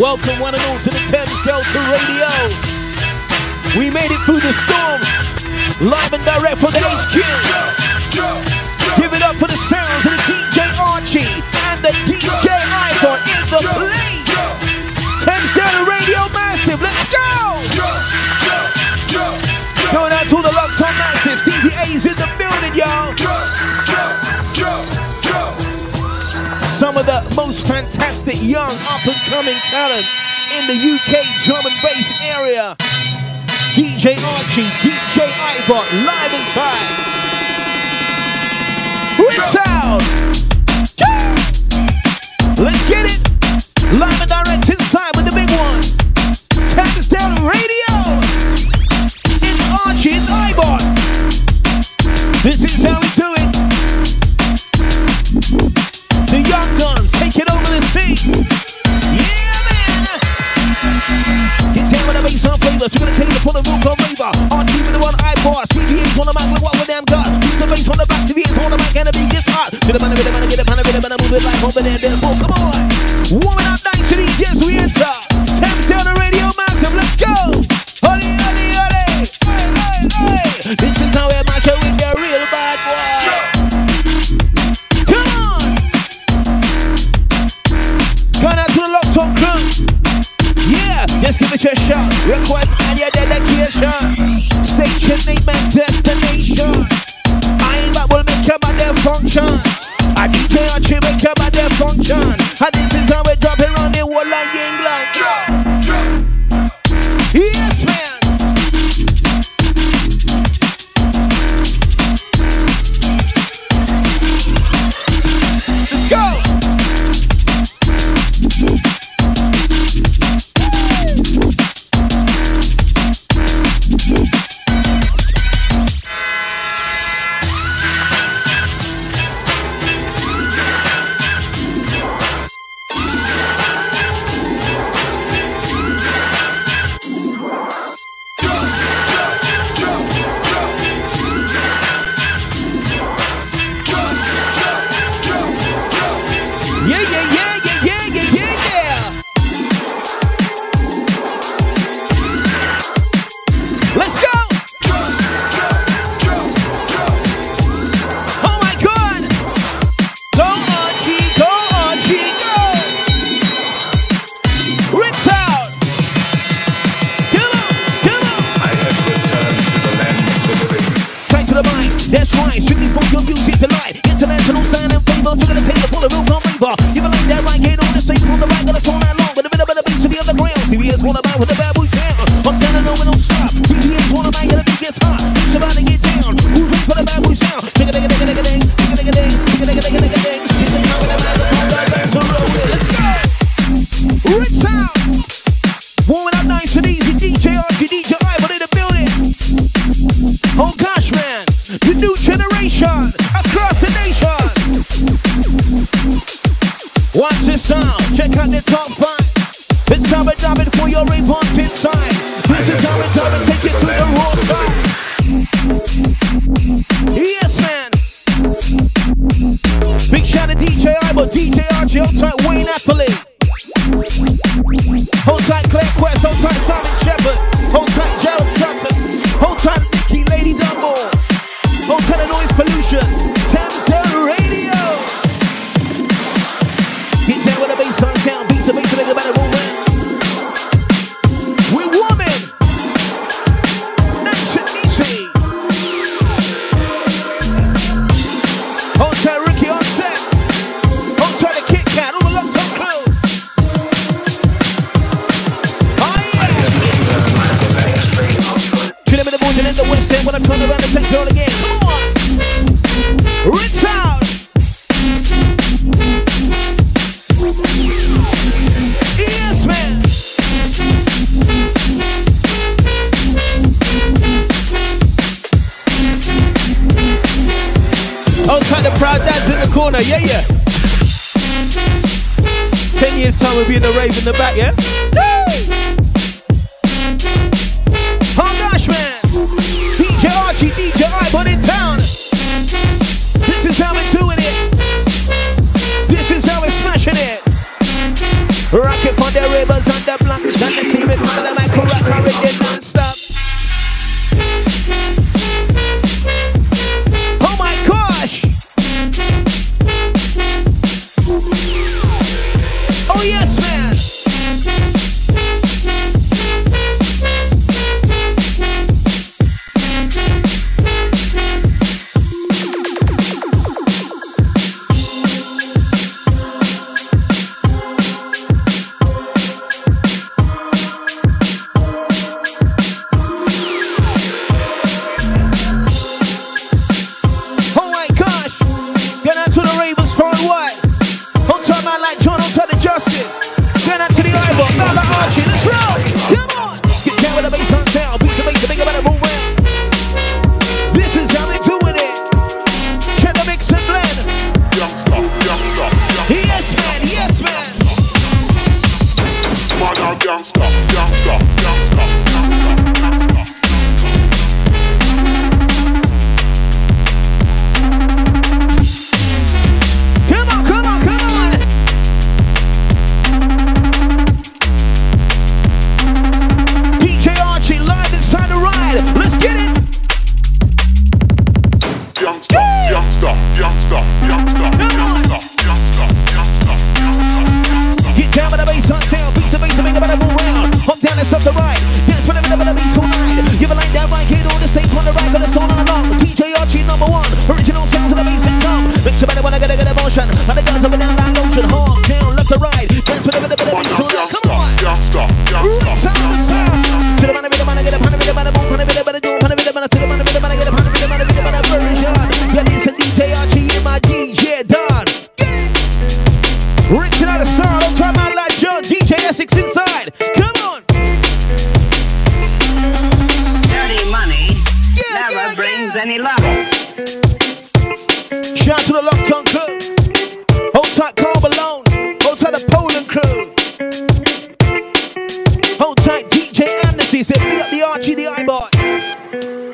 Welcome, one and all, to the Thames Delta Radio. We made it through the storm, live and direct from the HQ. Give it up for the sounds of the DJ Archie and the DJ Icon in the place. most fantastic young up and coming talent in the UK drum and bass area. DJ Archie, DJ Ivor, live inside. It's out. Let's get it. Live and direct inside with the big one. Tag us down radio. on the back to be, it's hold the back, and the beat gets hot. Get up on the, get up on the, get up on the, get up on the, move it like over there, there's more. Come on. Warming up nice to these, yeah.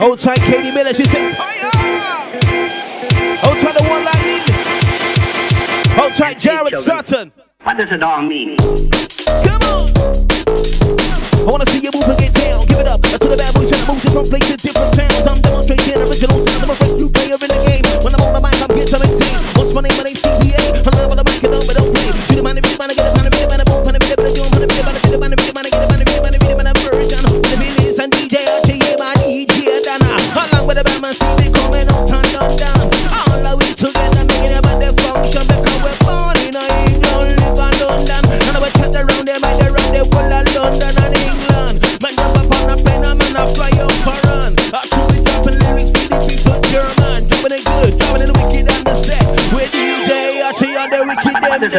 Old tight, Katie Miller. She said, fire. Hold tight, the one like me. Old tight, Jared Sutton. What does it all mean? Come on. I wanna see you move and get down. Give it up to the bad boys and to move you from place to different.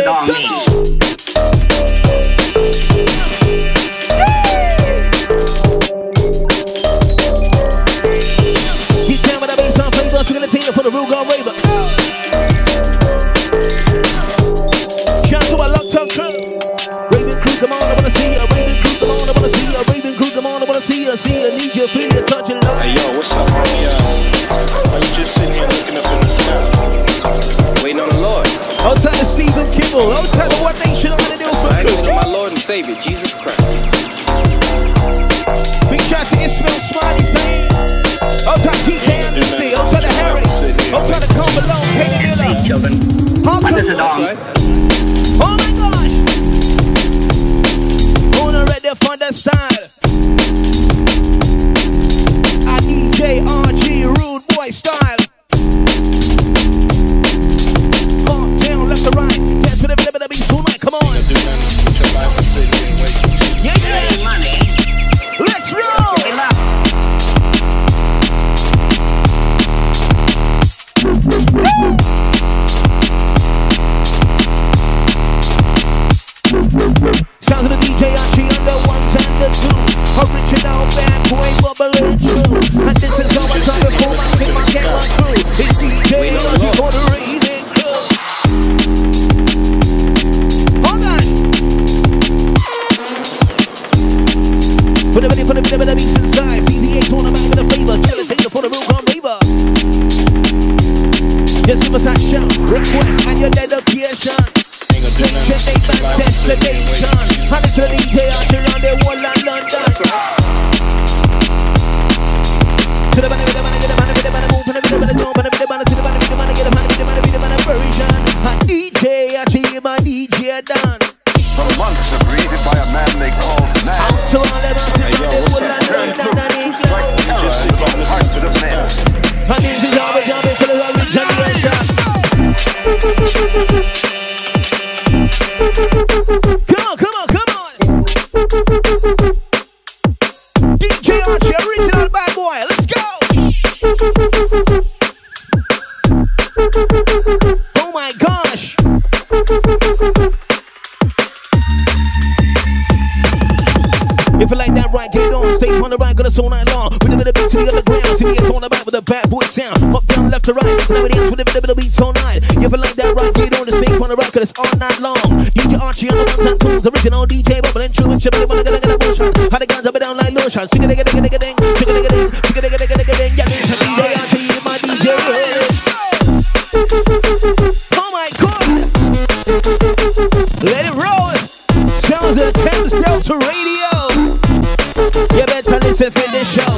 melted on me. Save you, Jesus. left to right. Nobody else with the middle beats all night. You ever like that right? You don't just on the record, it's all night long. DJ Archie on the one time tunes, original DJ Bubble and True and Chip, wanna get a motion. How the guns up and down like lotion. Chicka digga digga digga ding, chicka digga ding, chicka digga digga digga ding. Yeah, it's DJ Archie, my DJ. Oh my god! Let it roll! Sounds of Thames Delta Radio! You better listen for this show.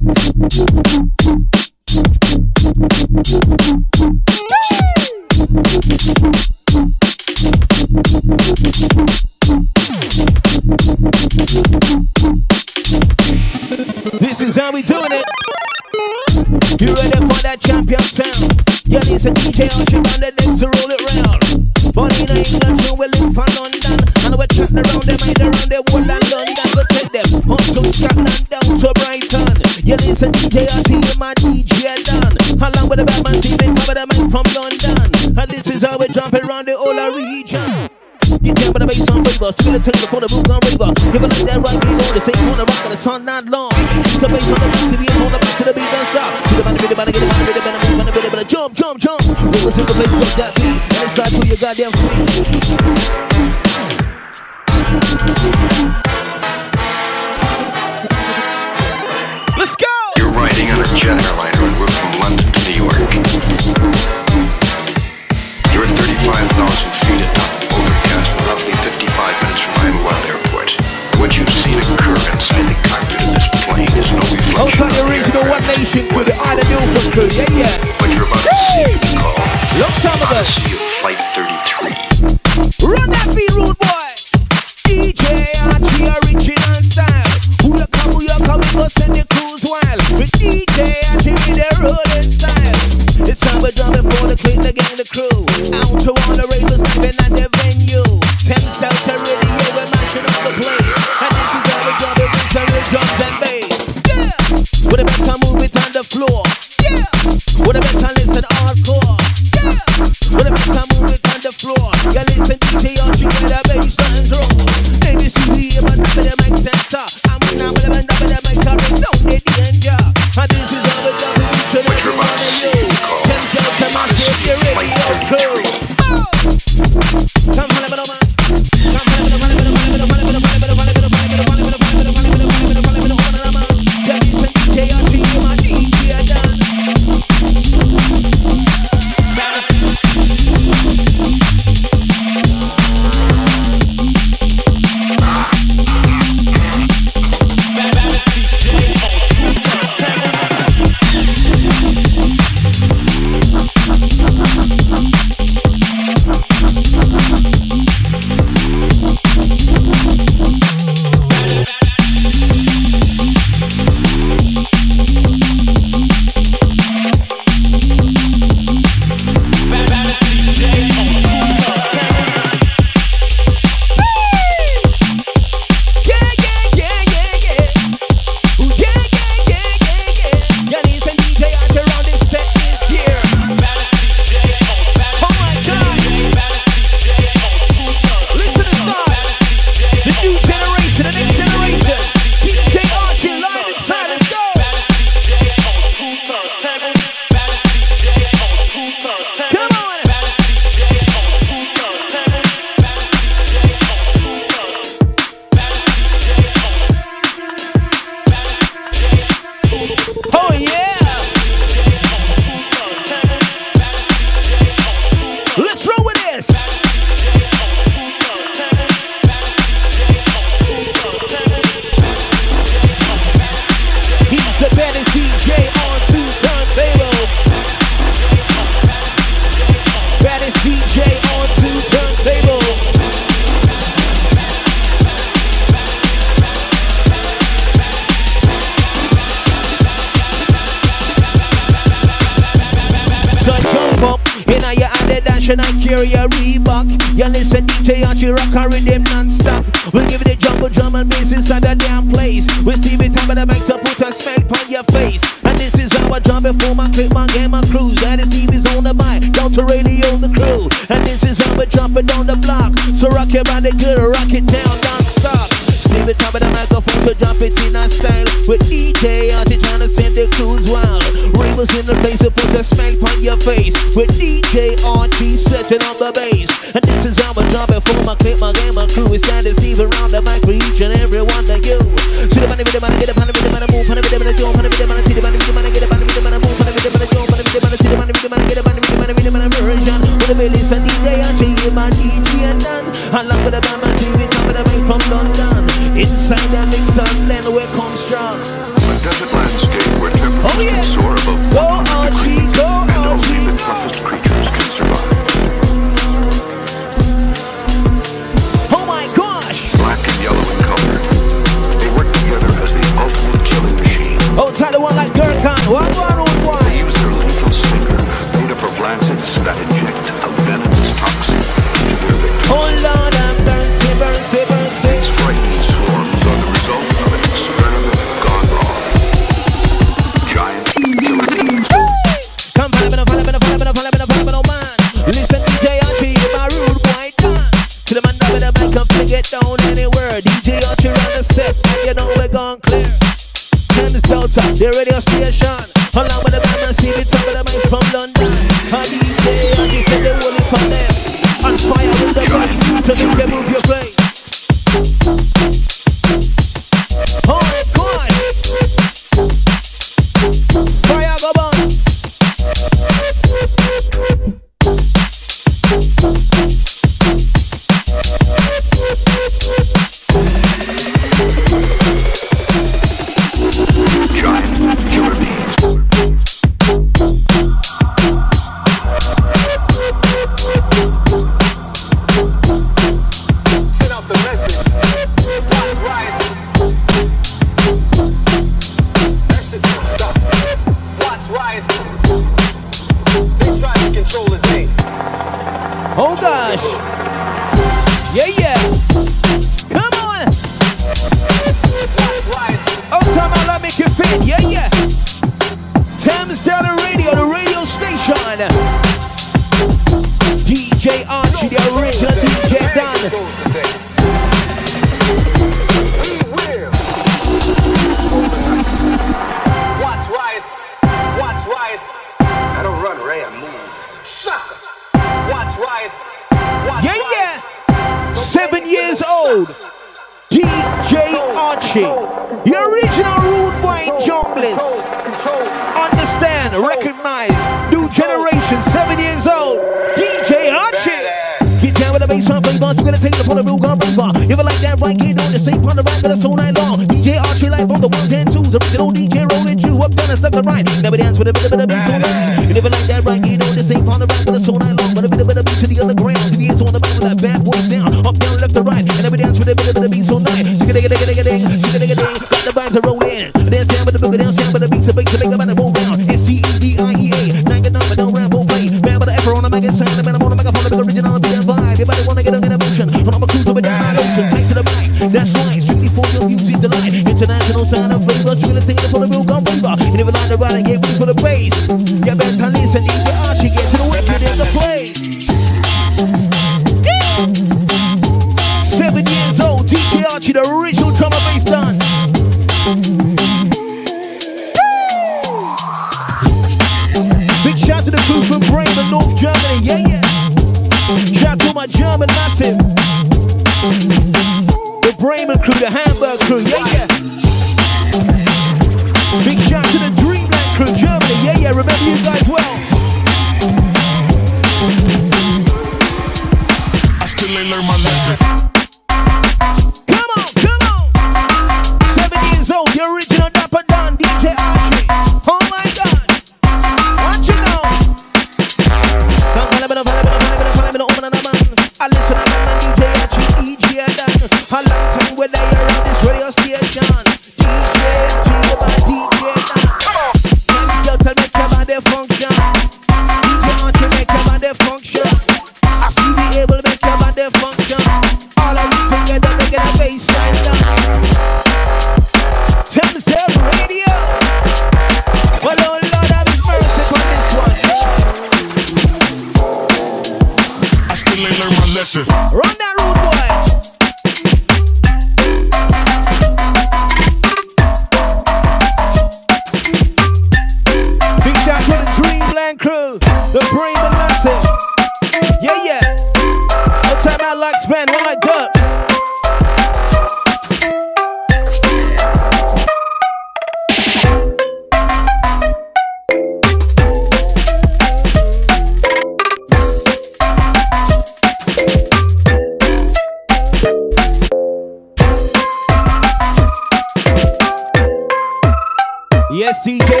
Yes,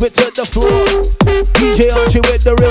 move it to the floor. DJ Archie with the real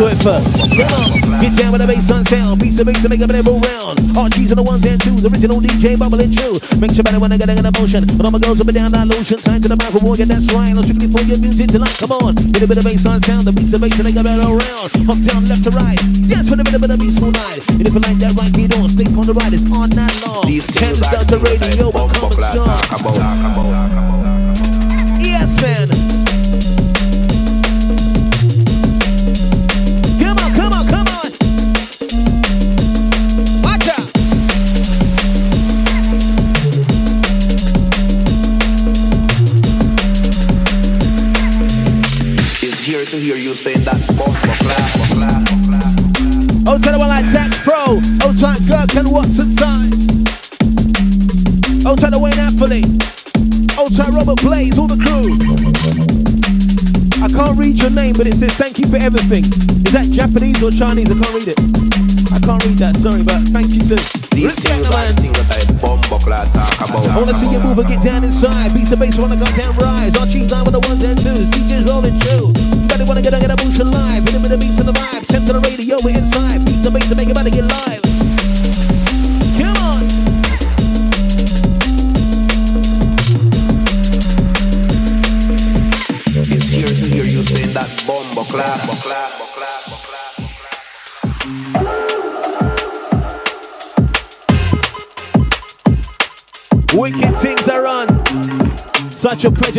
Remember where you saw it first. Come get down with the bass on sound. Piece of bass to make up and roll round. RG's on the ones and twos. Original DJ bubbling true. Make sure better when I get in emotion. But all my girls up and down that lotion. Time to the microphone, yeah, that's right. I'm strictly for your music tonight. Come on, get a bit of bass on sound. The beats of bass to make up and roll round. Up down, left to right. Dance with a bit of bit of bass all night. And if you like that right, get on. Stay on the right. It's on that long. These things Thames the things that I Radio, but bump up coming like for everything. Is that Japanese or Chinese? I can't read it. I can't read that, sorry, but thank you to respect the man. the things that I bump up, like talk about. I wanna see you move and get down inside. Beats and bass wanna go down rise. On cheese line with the ones and twos. DJs rolling too. Better wanna get on get a motion live. Hit 'em with the beats and the vibe. Temp to the radio, we're inside. Beats and bass to make it better get live.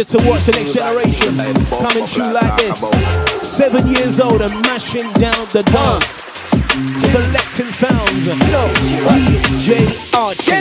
Pleasure to watch the next generation coming through like this. Seven years old and mashing down the dance. Selecting sounds. DJ Archie.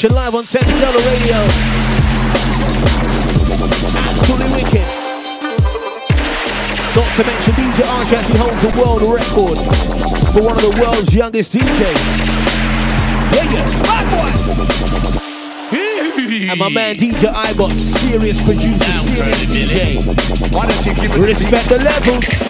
Culture live on Central Dollar Radio. Absolutely wicked. Not to mention DJ Arch actually holds a world record for one of the world's youngest DJs. Yeah, yeah, boy. And my man DJ Ibot, serious producer, serious DJ. Why don't you it Respect the levels.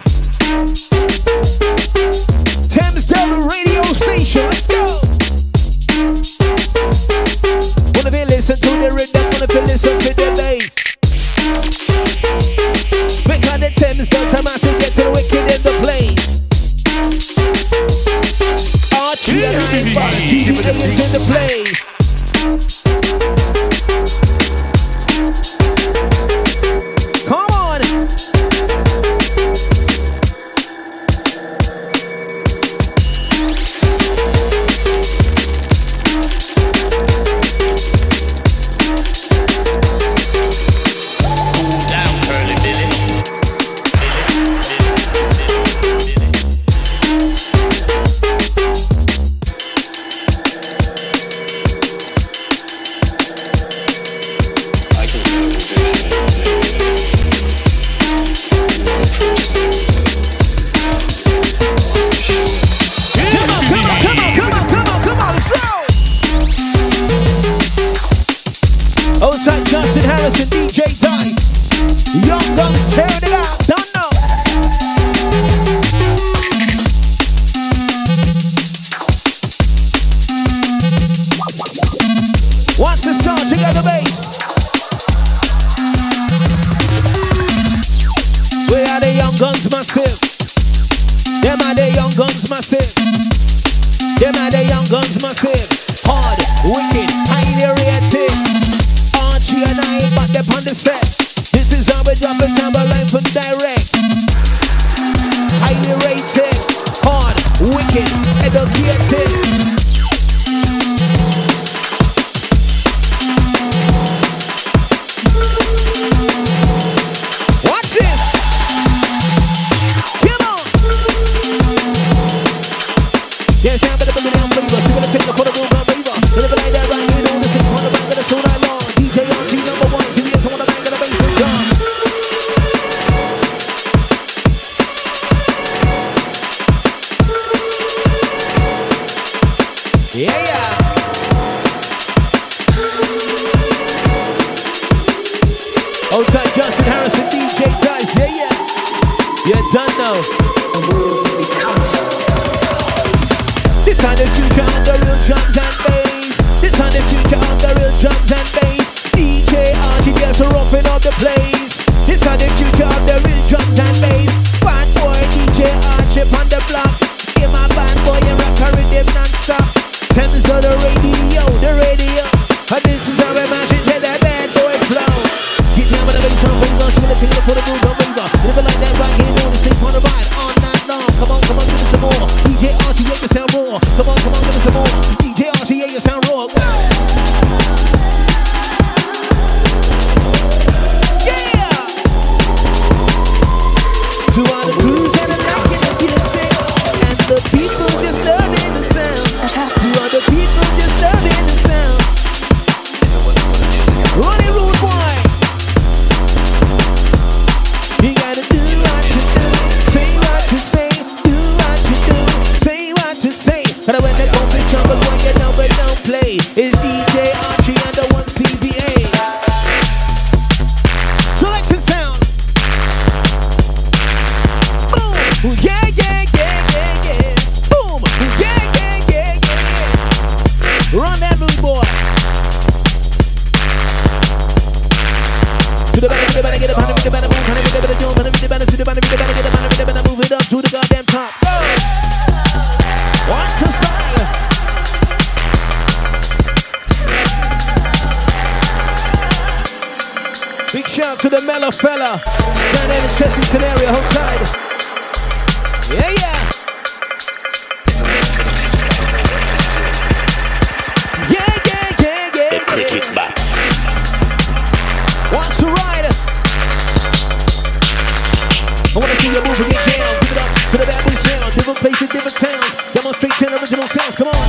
moving it down. Give it up to the bad boy sound. Different places, different towns. Demonstrate 10 original sounds. Come on.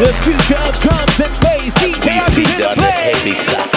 The future of drums and bass. DJ in the place.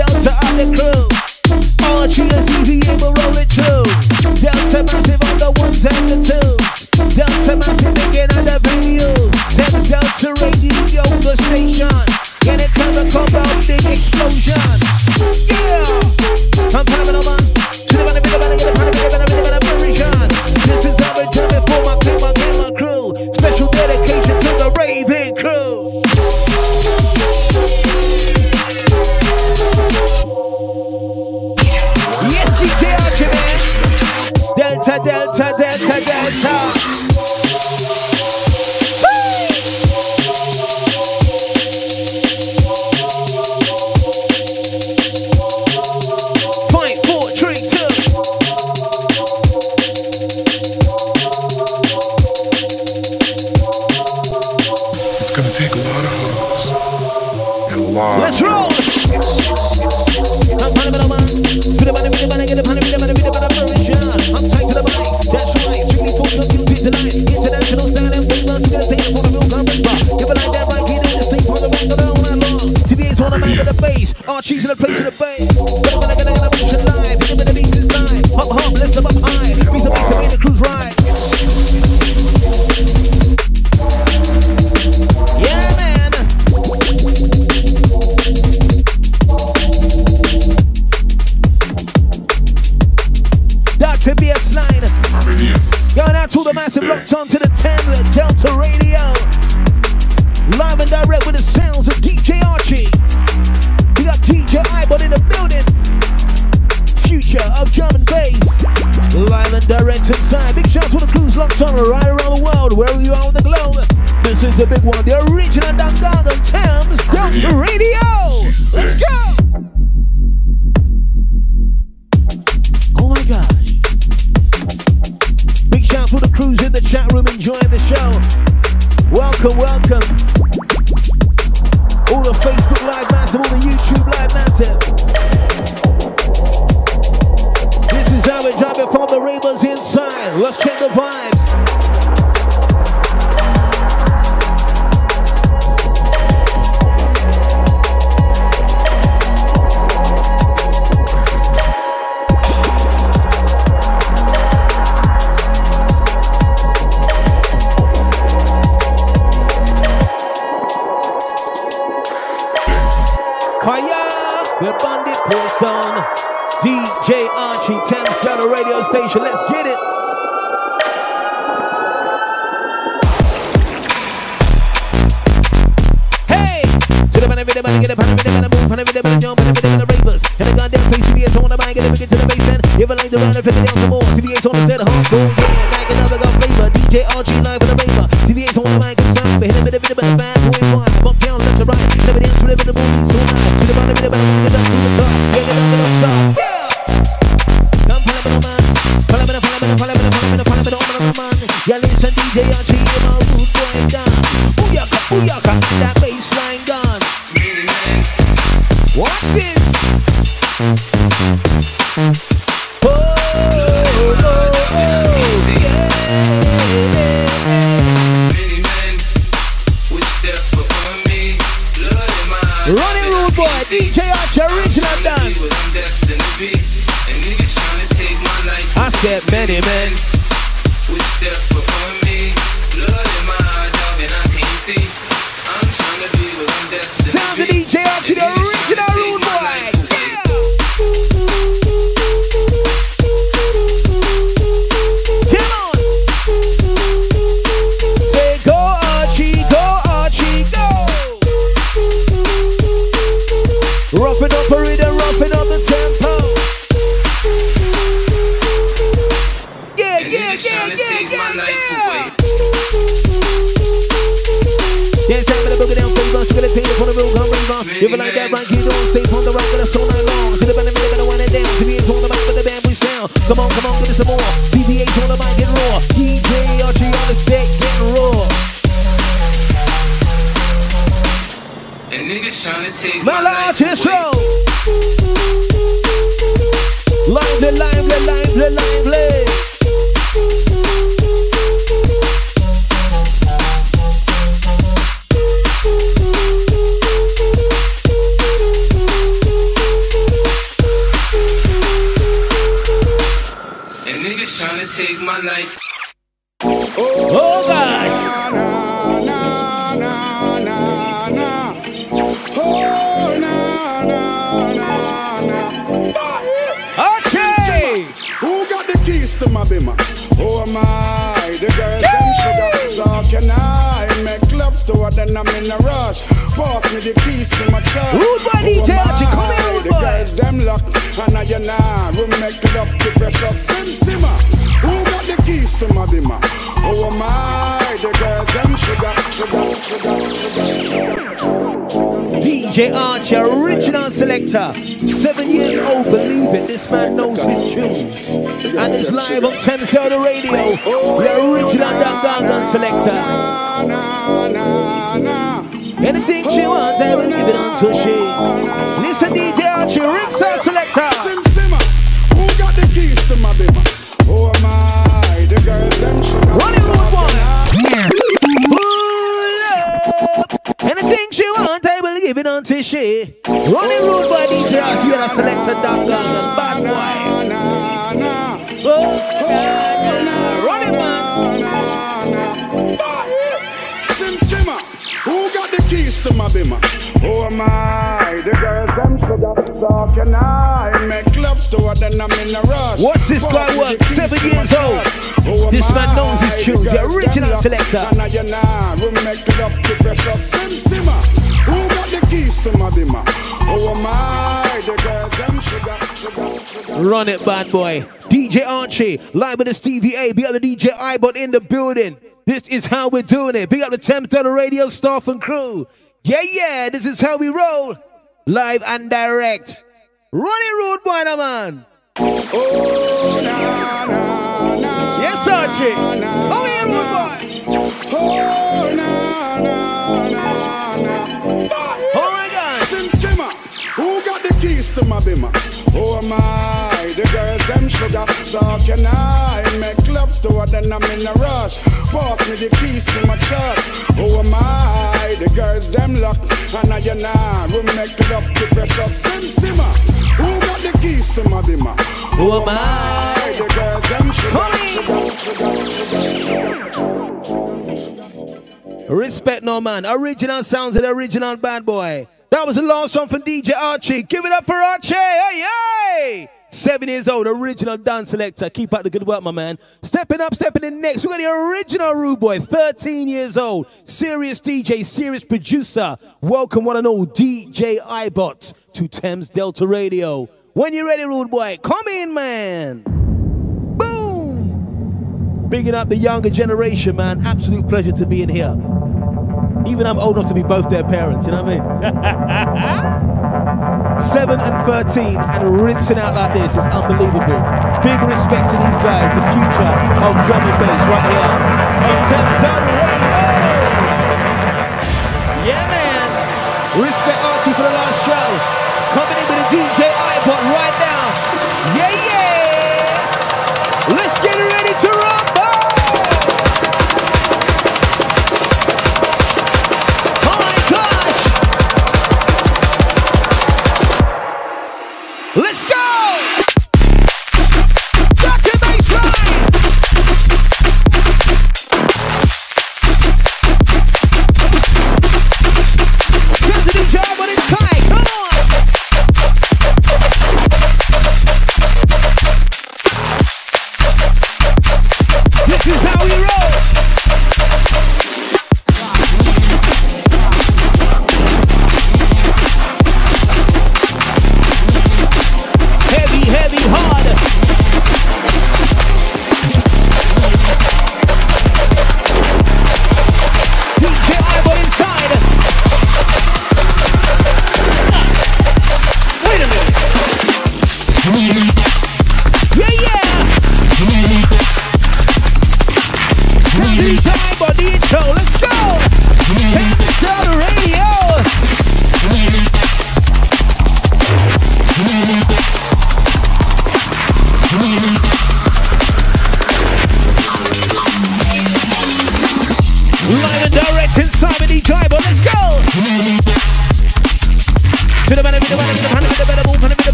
Shout to all the crew. Running Rude Boy, DJ Archer, original dance. I said many men. Which step before me? Blood in my eyes, and I can't see. I'm trying to be what I'm destined to be. Sounds of DJ to the original. If you like that right, you don't stay on the rock with us all night long. To the band, the band, one and down. To be in all the mic with the bamboo sound. Come on, come on, give us some more. TBH on the mic, get raw. DJ Archie on the set, get raw. And niggas trying to take my life to the show. DJ Archer, original selector. Seven years old, believe it. This man knows his tunes. And it's live on Thames Delta Radio. The original Dangangan selector. Anything she wants, I will give it to she. Listen, DJ Archer, original selector. She. Running road boy, DJ Archie, you're a selector, down, down, bad boy. Nah, nah, Oh, nah, nah. Running man. Sim Simmer, who got the keys to my bimmer? Oh my, the girls them sugar. So can I make love to her? Then I'm in a rush. What's this guy work? Seven years old. Oh This man knows his tunes, the original selector. And I, you know, we make love to precious Sim Run it, bad boy. DJ Archie, live with the Stevie A. Up the DJ Ibot in the building. This is how we're doing it. Big up the Thames Delta Radio staff and crew. Yeah, yeah, this is how we roll. Live and direct. Running road boy, no man. Oh na na na. Yes, Archie. na, Come here, road boy. Oh na na na na. Oh my God. Sim Simmer, who got the keys to my bimmer? Oh my, the girls them sugar. So can I make love to her? Then I'm in a rush. Pass me the keys to my church. Oh my, the girls them luck. And I you know, we make love to precious Sim Simmer. Who got the keys to my bimmer? Who am I? The girls them sugar. Respect no man. Original sounds of the original bad boy. That was the last one from DJ Archie. Give it up for Archie. Hey, hey. Seven years old, original dance selector. Keep up the good work, my man. Stepping up, stepping in next. We got the original Rude Boy, 13 years old. Serious DJ, serious producer. Welcome one and all, DJ Ibot to Thames Delta Radio. When you're ready, Rude Boy, come in, man. Boom. Bigging up the younger generation, man. Absolute pleasure to be in here. Even I'm old enough to be both their parents, you know what I mean? 7 and 13 and rinsing out like this is unbelievable. Big respect to these guys, the future of drum and bass right here on Thames Delta Radio. Yeah, man. Respect Archie for the last show.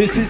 This is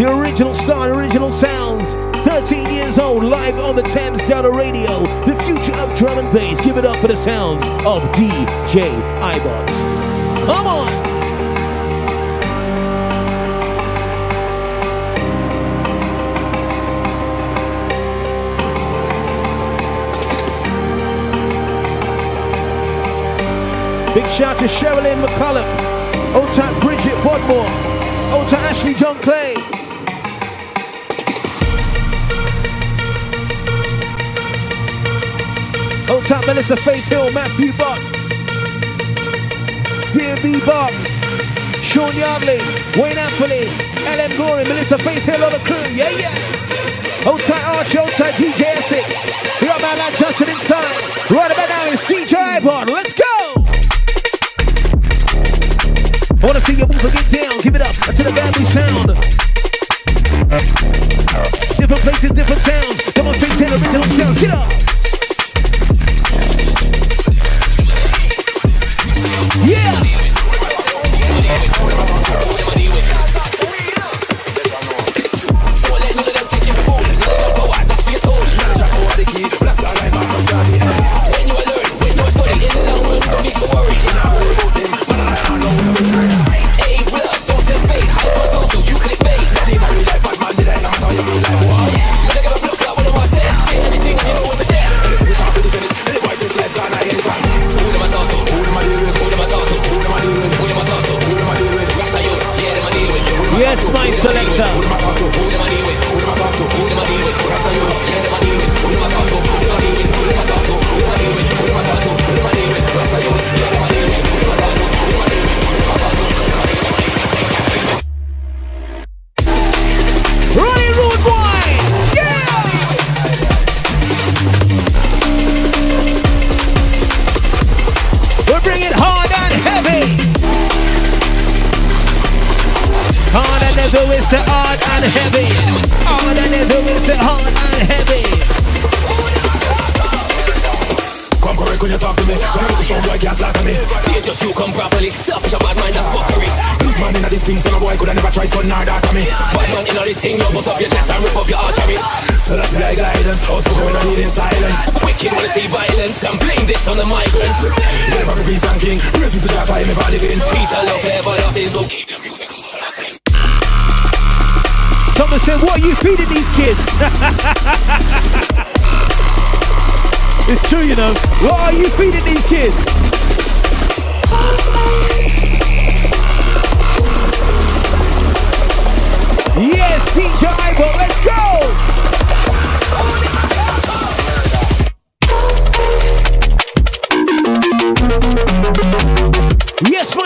The original sound, original sounds. 13 years old, live on the Thames Delta Radio. The future of drum and bass. Give it up for the sounds of DJ iBots. Come on! Big shout to Sherilyn McCulloch, Ota Bridget Bodmore, Ota Ashley John Clay, Old Time Melissa Faith Hill, Matthew Buck, DMB Box, Sean Yardley, Wayne Anthony, LM Goring, Melissa Faith Hill, all the crew, yeah, yeah. Old Time Arch, Old Time DJ Essex, we got my man Justin inside. Right about now, it's DJ iPod.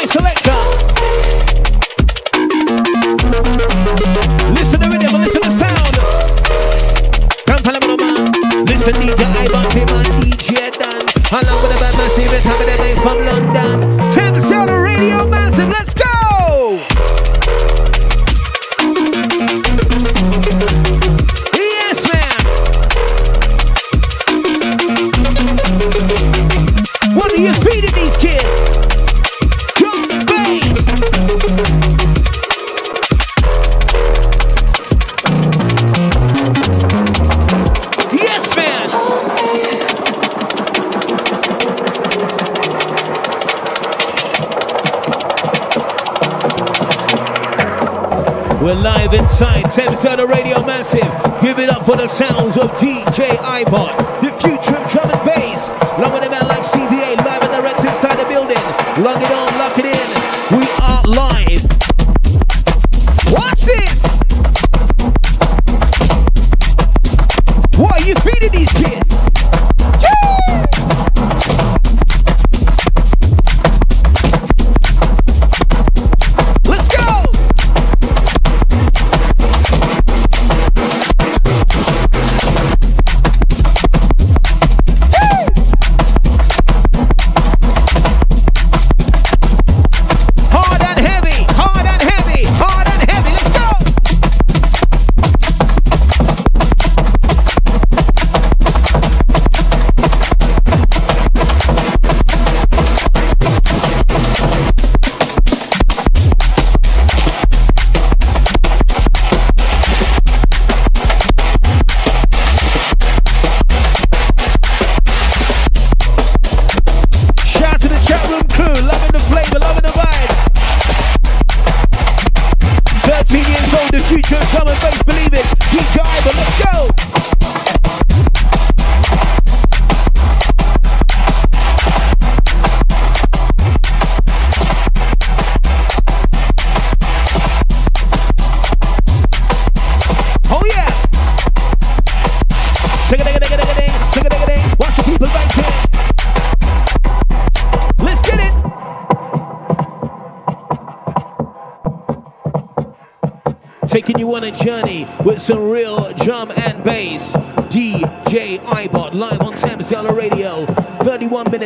Johnny Selector. Listen to rhythm, listen to sound. Listen, DJ Ivan, my DJ Dan. Along with the bad massive, time of the night from London. inside. Sam's Radio Massive. Give it up for the sounds of DJ Ibot.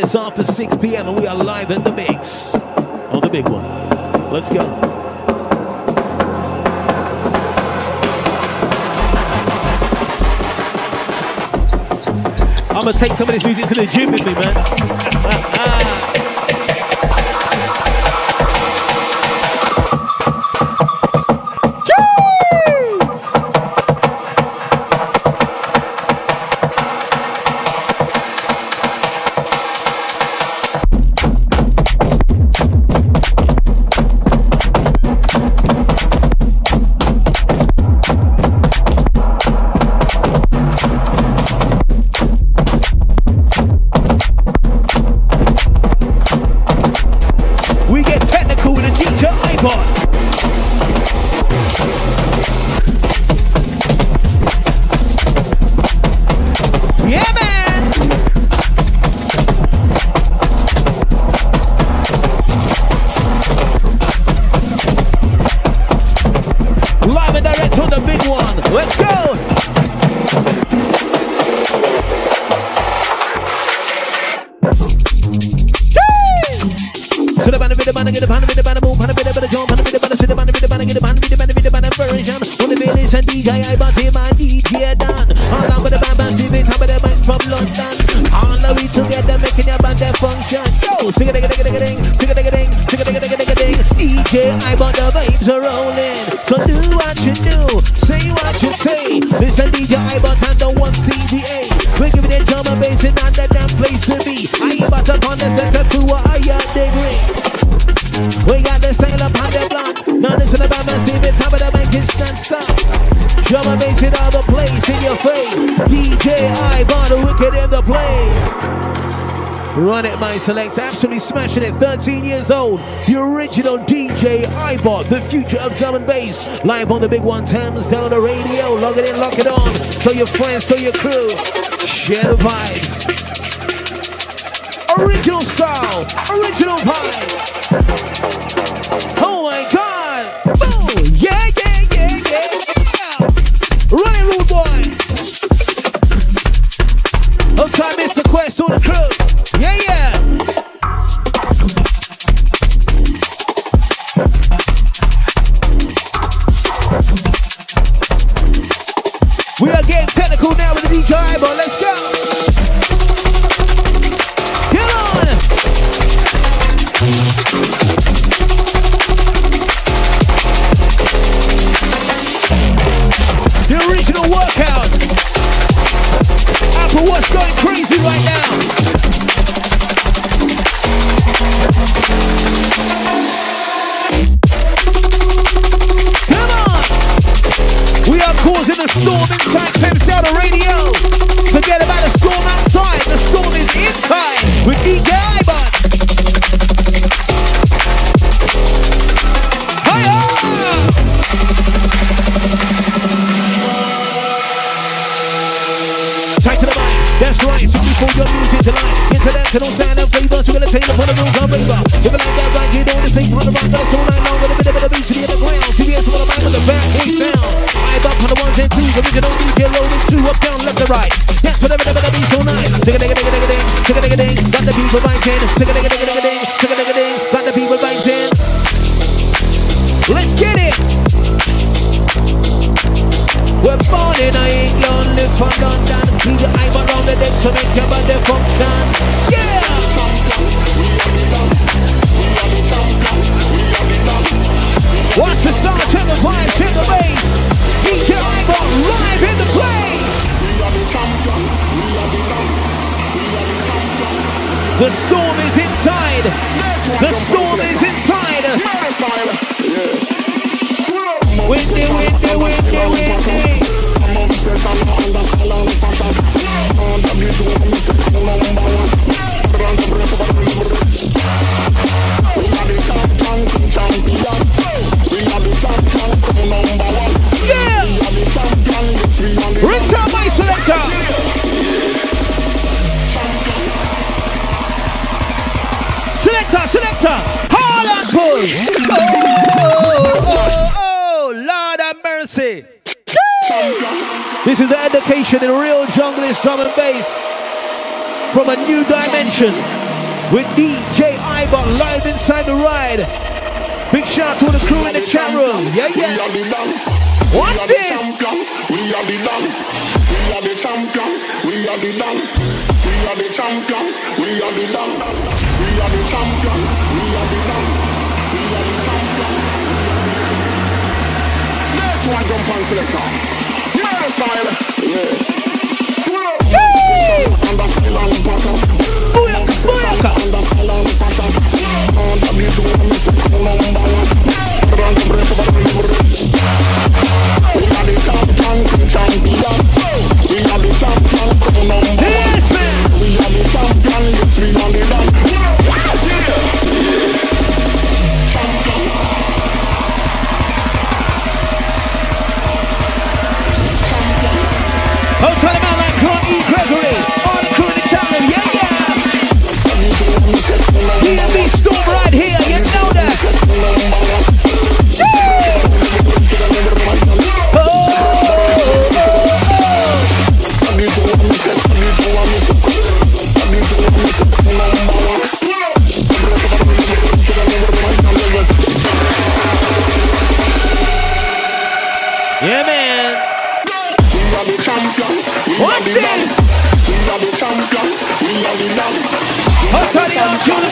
minutes after 6 p.m. and we are live in the mix on the big one. Let's go. I'm gonna take some of this music to the gym with me, man. Run It My Select, absolutely smashing it. 13 years old, your original DJ iBot, the future of drum and bass. Live on the big one, Thames Delta Radio. Log it in, lock it on. Show your friends, show your crew. Share the vibes. This is the education in real junglist drum and bass from a new dimension with DJ Ibot live inside the ride. Big shout out to all the crew in the chat room. Yeah, yeah. Watch this. We are the dam. We are the champion. We are the dam. We are the champion. We are the. We are the champion. We are the. We are the champion. Next one jump on selector. Yes. We are the champion, we are the On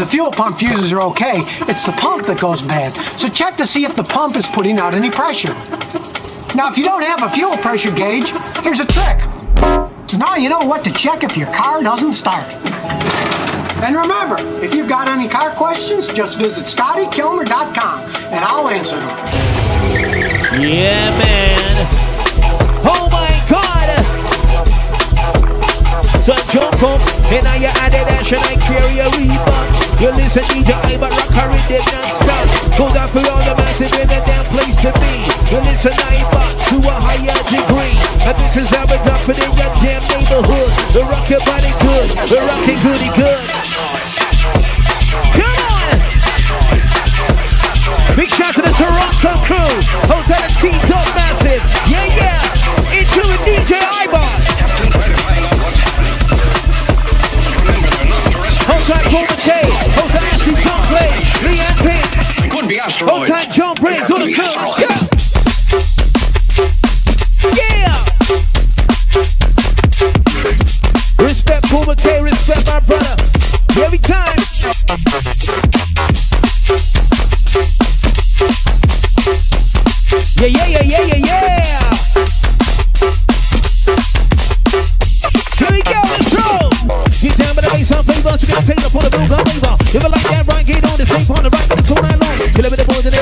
the fuel pump fuses are okay. It's the pump that goes bad. So check to see if the pump is putting out any pressure. Now, if you don't have a fuel pressure gauge, here's a trick. So now you know what to check if your car doesn't start. And remember, if you've got any car questions, just visit ScottyKilmer.com and I'll answer them. Yeah, man. Oh my God! So jump up, and now you add a dash and I carry a Reebok. You listen, DJ Ivan rock a rhythm non-stop. Go down for all the massive in a damn place to be. You listen, Ivan to a higher degree. And this is how we drop it in your damn neighborhood. The rock your body good, the rockin' goody good. Come on! Big shout to the Toronto crew. Hotel T Dog Massive. Yeah, yeah. Into a DJ Ibar. Hotel Paul McKay. Be asteroids. Hotel John Could on the asteroids. Yeah. Yeah. Respect McKay. Respect my brother. Every time. Yeah, yeah, yeah, yeah, yeah, yeah. Here we go, let's roll. Get down the bass flavor. It the gun flavor. If you like that, right, get on the same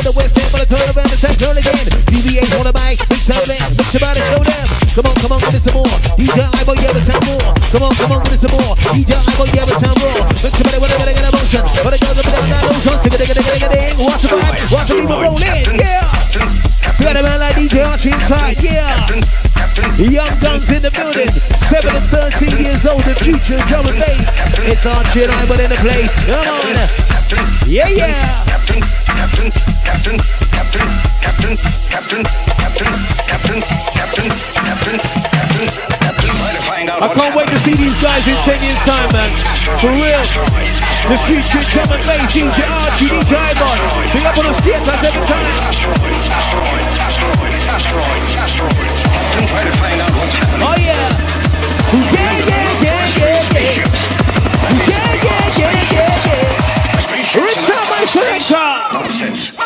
the west end for the tournament and take turn again. UVA's on the mic, big sound man, put your body, show them. Come on, come on, give it some more. DJ Ivo, yeah, the sound more. Come on, come on, give it some more. DJ Ivo, yeah, the sound more. Put your body, to get a motion. But it goes up and down, that motion. Sing it, ding, ding, ding, Watch the vibe, watch the people roll in, yeah. We got a man like DJ Archie inside, yeah. Young guns in the building, 7 and 13 years old, the future drum and bass. It's Archie and I, but in the place. Come on. Yeah, yeah. I can't wait to see these guys in 10 years' time, man. For real. The future, drum and bass, DJ Archie, DJ Ivan. Big up on the theatre every time. shot. Nonsense.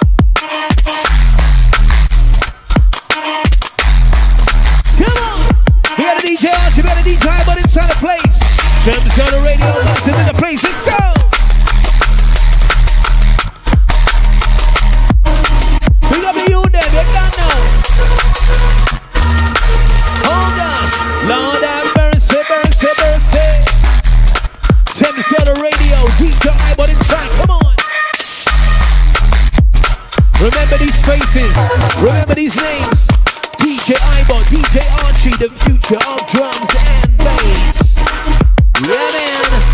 Remember these names DJ Ivo, DJ Archie, the future of drums and bass. Yeah, man.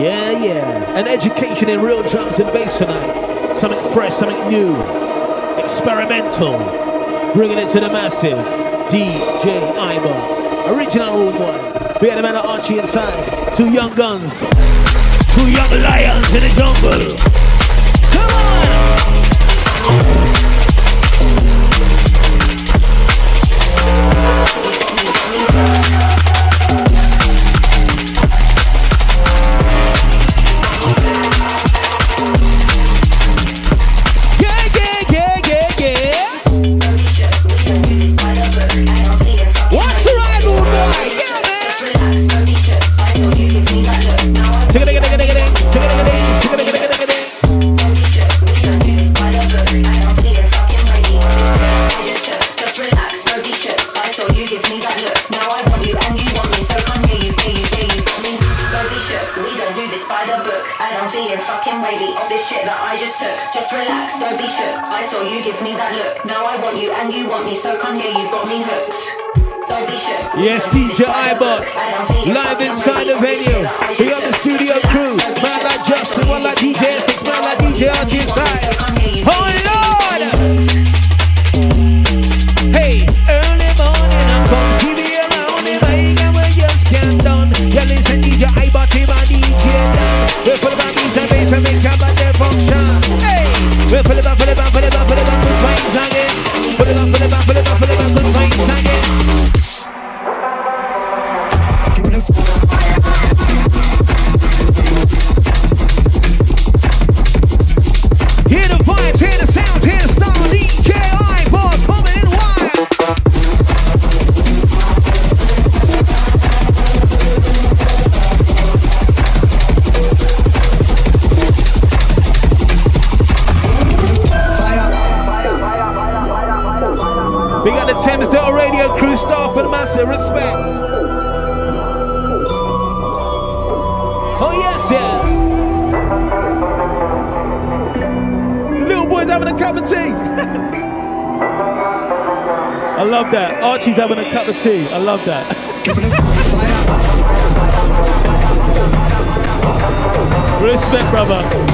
Yeah, yeah. An education in real drums and bass tonight. Something fresh, something new, experimental, bringing it to the massive. DJ Iba, Original old boy. We had a man of Archie inside. Two young guns. Two young lions in the jungle. Come on! Yes, teacher Ibot. Live inside the venue. We got the studio. tea. I love that. Respect, brother.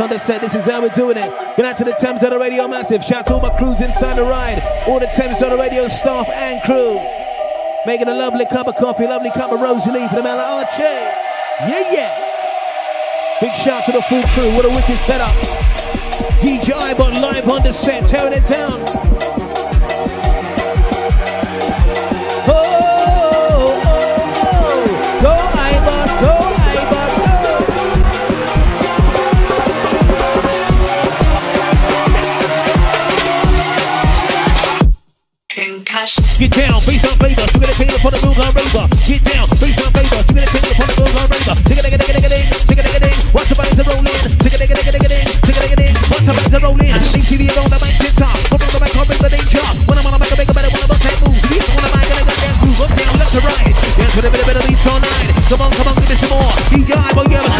On the set. This is how we're doing it. Going out to the Thames Delta Radio Massive. Shout out to all my crews inside the ride. All the Thames Delta Radio staff and crew. Making a lovely cup of coffee, lovely cup of Rosalie for the man like Archie. Yeah, yeah. Big shout to the full crew. What a wicked setup. DJ iBot live on the set, tearing it down. Get down, face on flavor, gonna take it for the move on razor. Get down, face on flavor, gonna take it for the move on razor. Tick a digga digga digga ding, tick a digga ding. Watch the bodies roll in, tick a digga digga digga ding, tick a digga ding. Watch the bodies roll in. ATV on the mic, tip the mic, I'll the danger. When I'm on the mic, I make a better one of those type moves. You on the mic, I got dance move up down left to right. Dance with a bit of beats all night. Come on, come on, give me some more. DJ, boy, a. Yeah,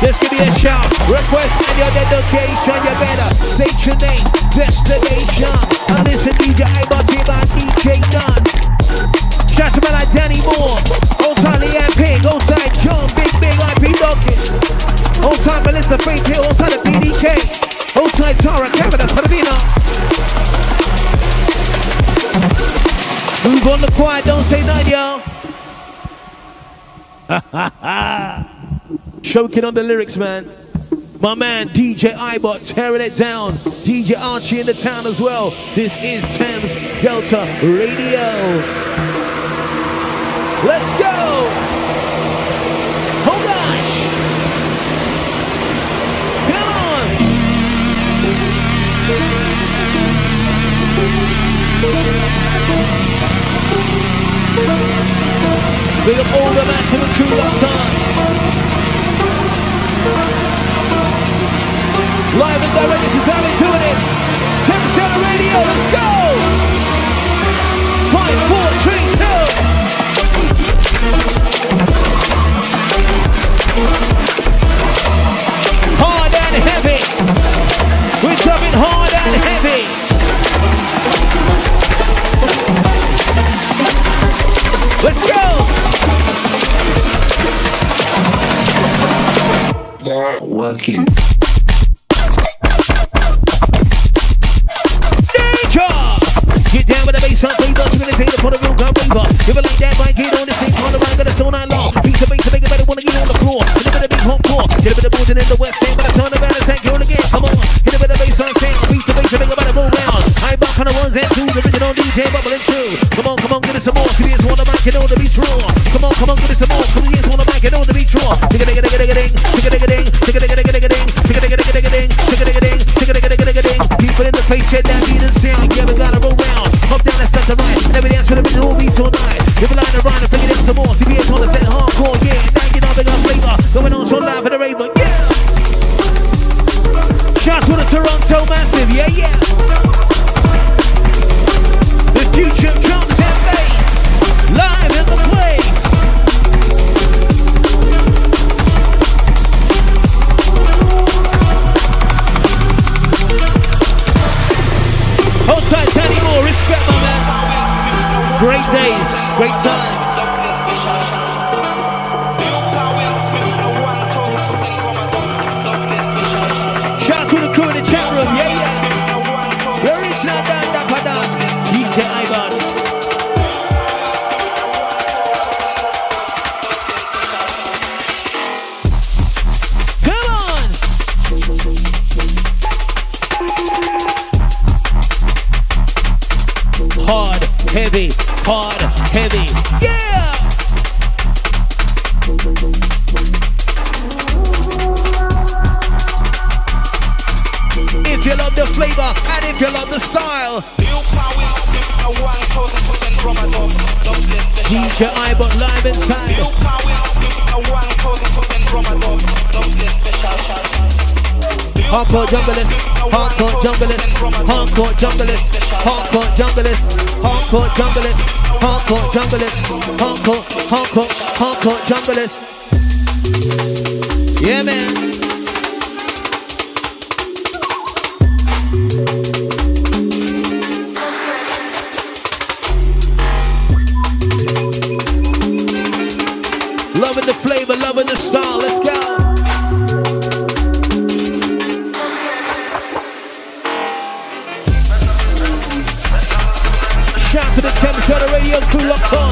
Just give me a shout, request and your dedication. You better state your name, destination, and listen, to DJ team by DJ Dunn. Shout to man like Danny Moore, old time Leanne Pig, old time John, Big Big IP Dawkins, old time Melissa Faith Hill, old time the PDK, old time Tara Canada, Salvina. Move on the quiet, don't say none, yo. Choking on the lyrics, man. My man DJ iBot tearing it down. DJ Archie in the town as well. This is Thames Delta Radio. Let's go! Oh gosh! Come on! Big up all the massive and cool up time. Live and direct, this is we're doing it. Thames Delta Radio, let's go! Five, four, three, two. Hard and heavy. We're coming hard and heavy. Let's go. Working. junglist, hardcore junglist, hardcore junglist, hardcore, hardcore, hardcore junglist. Yeah, man. Loving the flavor, A cool up on.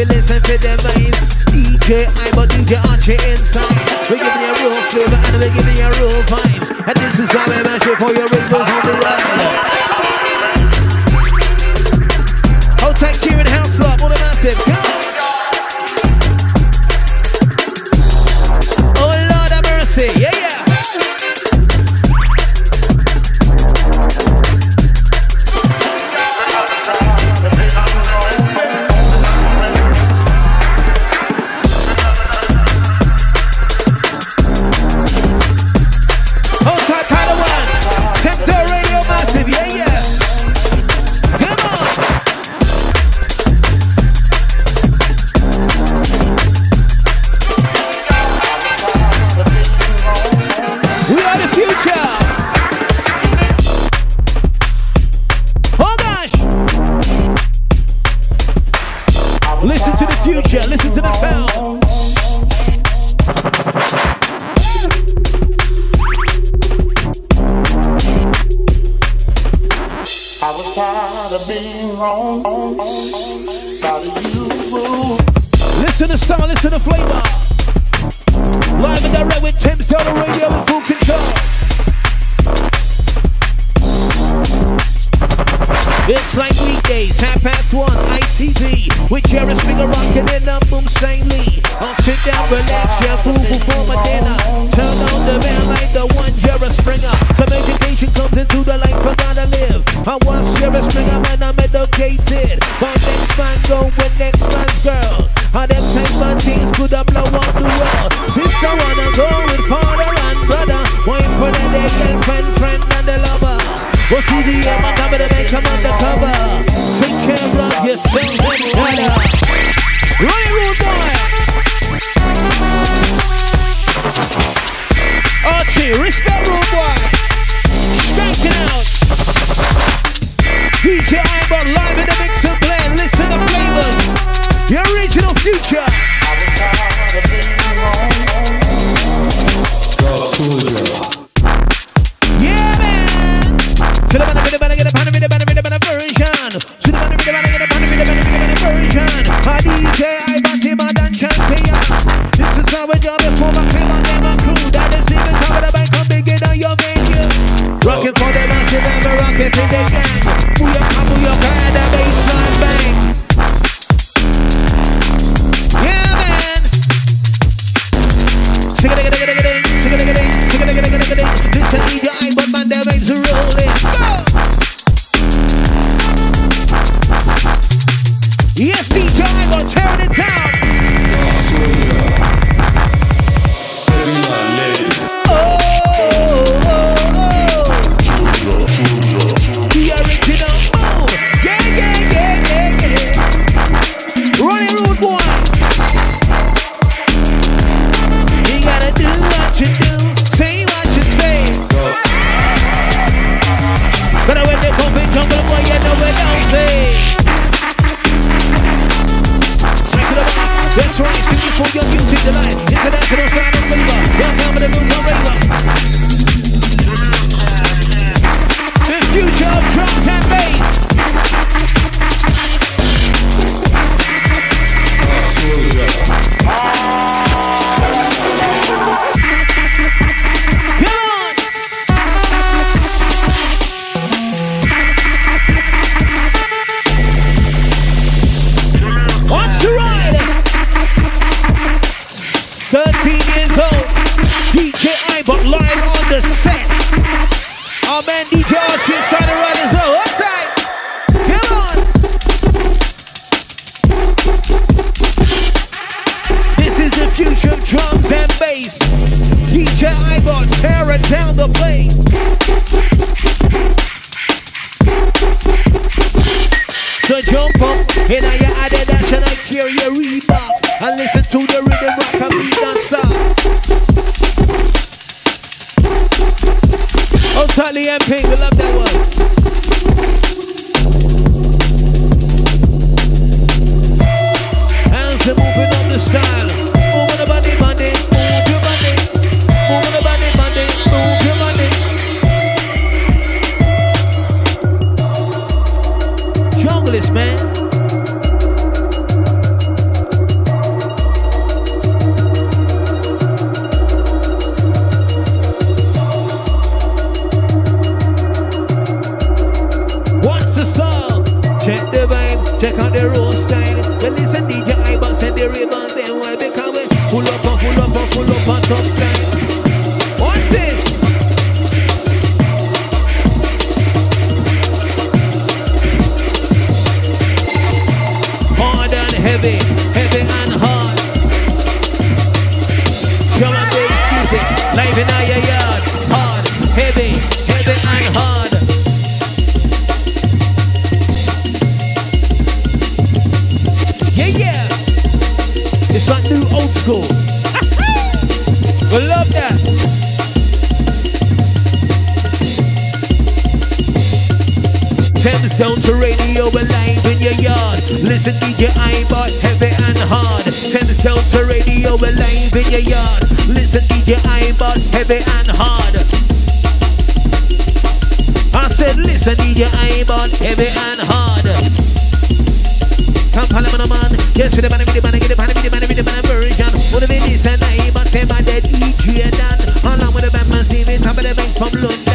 fi listen for them vibes. DJ I, but DJ Archie inside. We giving you a real flavor and we giving you a real vibe. future. Down to radio, we're live in your yard. Listen, DJ Ibot, heavy and hard. Down to radio, we're live in your yard. Listen, DJ Ibot, heavy and hard. I said, listen, DJ Ibot, heavy and hard. Come follow me, man. Yes, for the man, with the man, get the man, the man, the man version. What if it is and I, but say my dead EG and Dan. Along with the band, man, see me, top of the bank from London.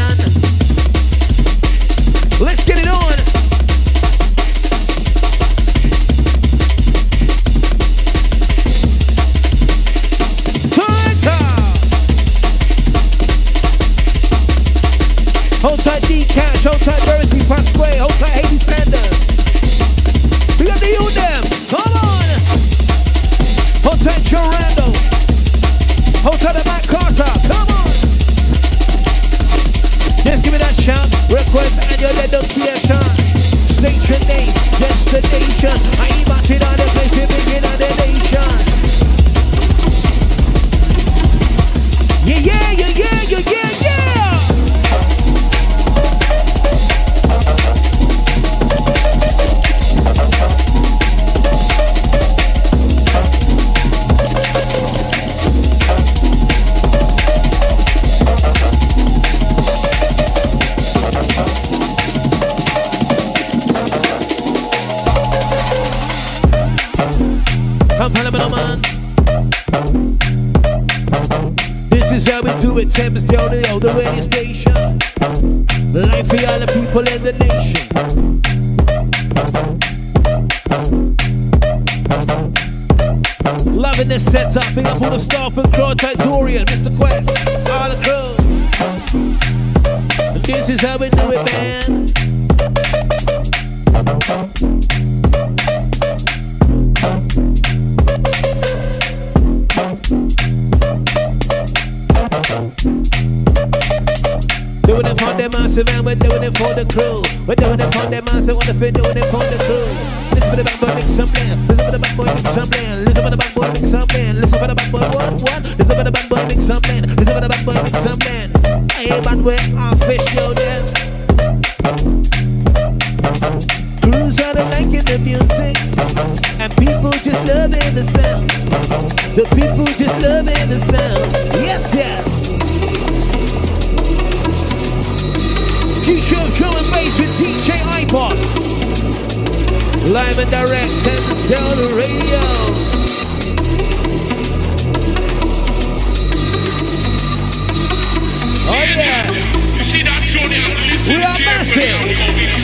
All the staff and crew, type Dorian, Mr. Quest, all the crew. This is how we do it, man. Doing it for the massive and we're doing it for the crew. We're doing it for the massive, what if we're doing it for the crew? Listen for the bad boy, make some land. Listen for the bad boy, make some land make some man. Listen for the bad boy, what, what? Listen for the bad boy, make some man. Listen for the bad boy, make some man. Hey, bad boy, official then. Crews are liking the music, and people just loving the sound. The people just loving the sound. Yes, yes. Future drum and bass with DJ iPods. Live and direct and the radio. dancing.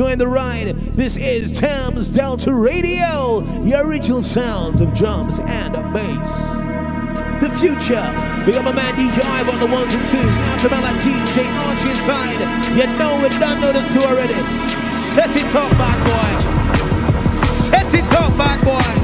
enjoying the ride. This is Thames Delta Radio, your original sounds of drums and of bass. The future. We got my man DJ Ive on the ones and twos. Now to my like DJ Archie inside. You know it, done know the two already. Set it up, bad boy. Set it up, bad boy.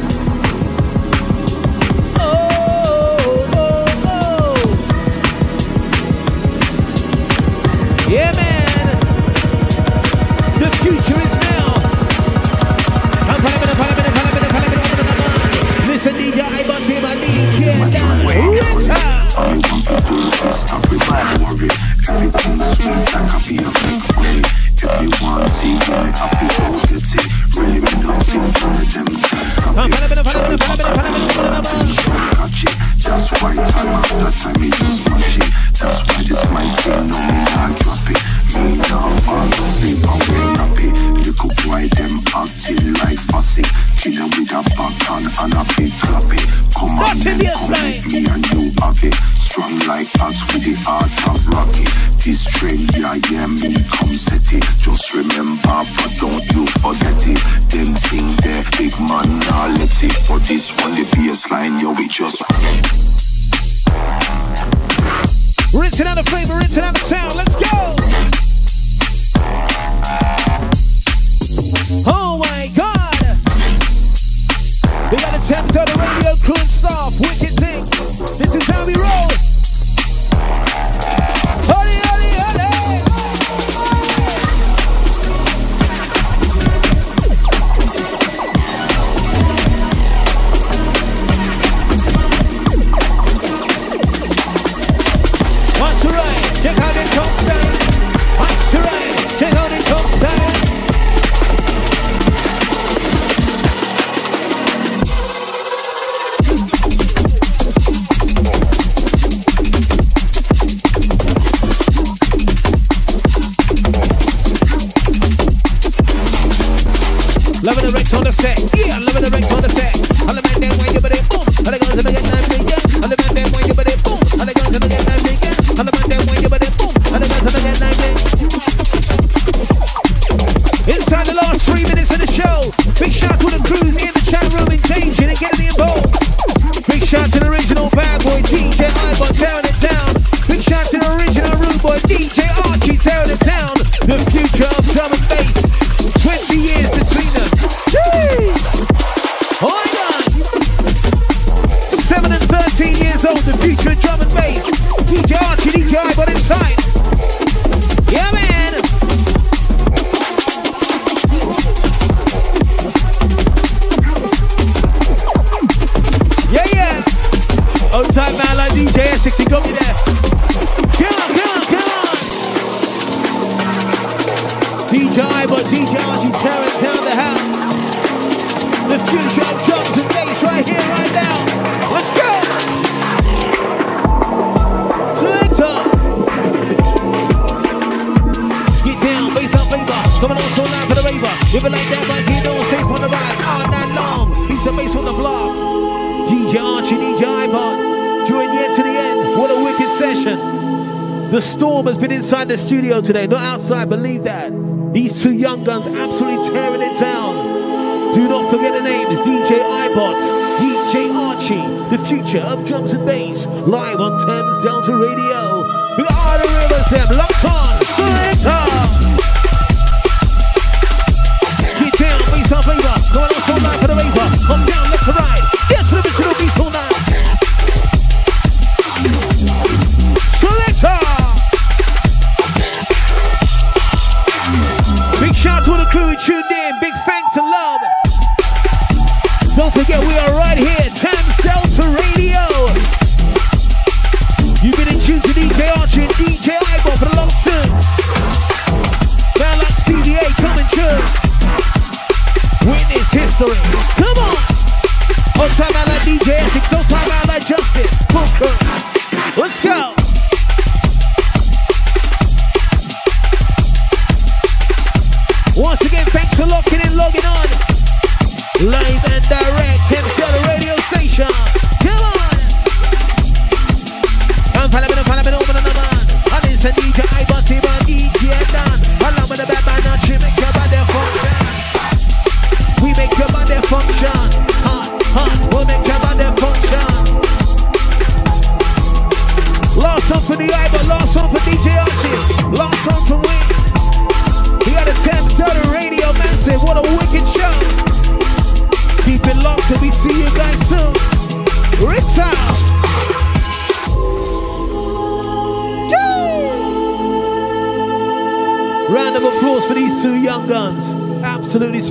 today.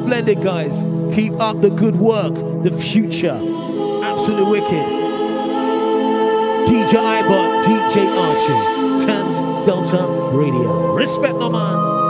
splendid, guys. Keep up the good work. The future. Absolutely wicked. DJ Ibot, DJ Archie, Thames Delta Radio. Respect, my man.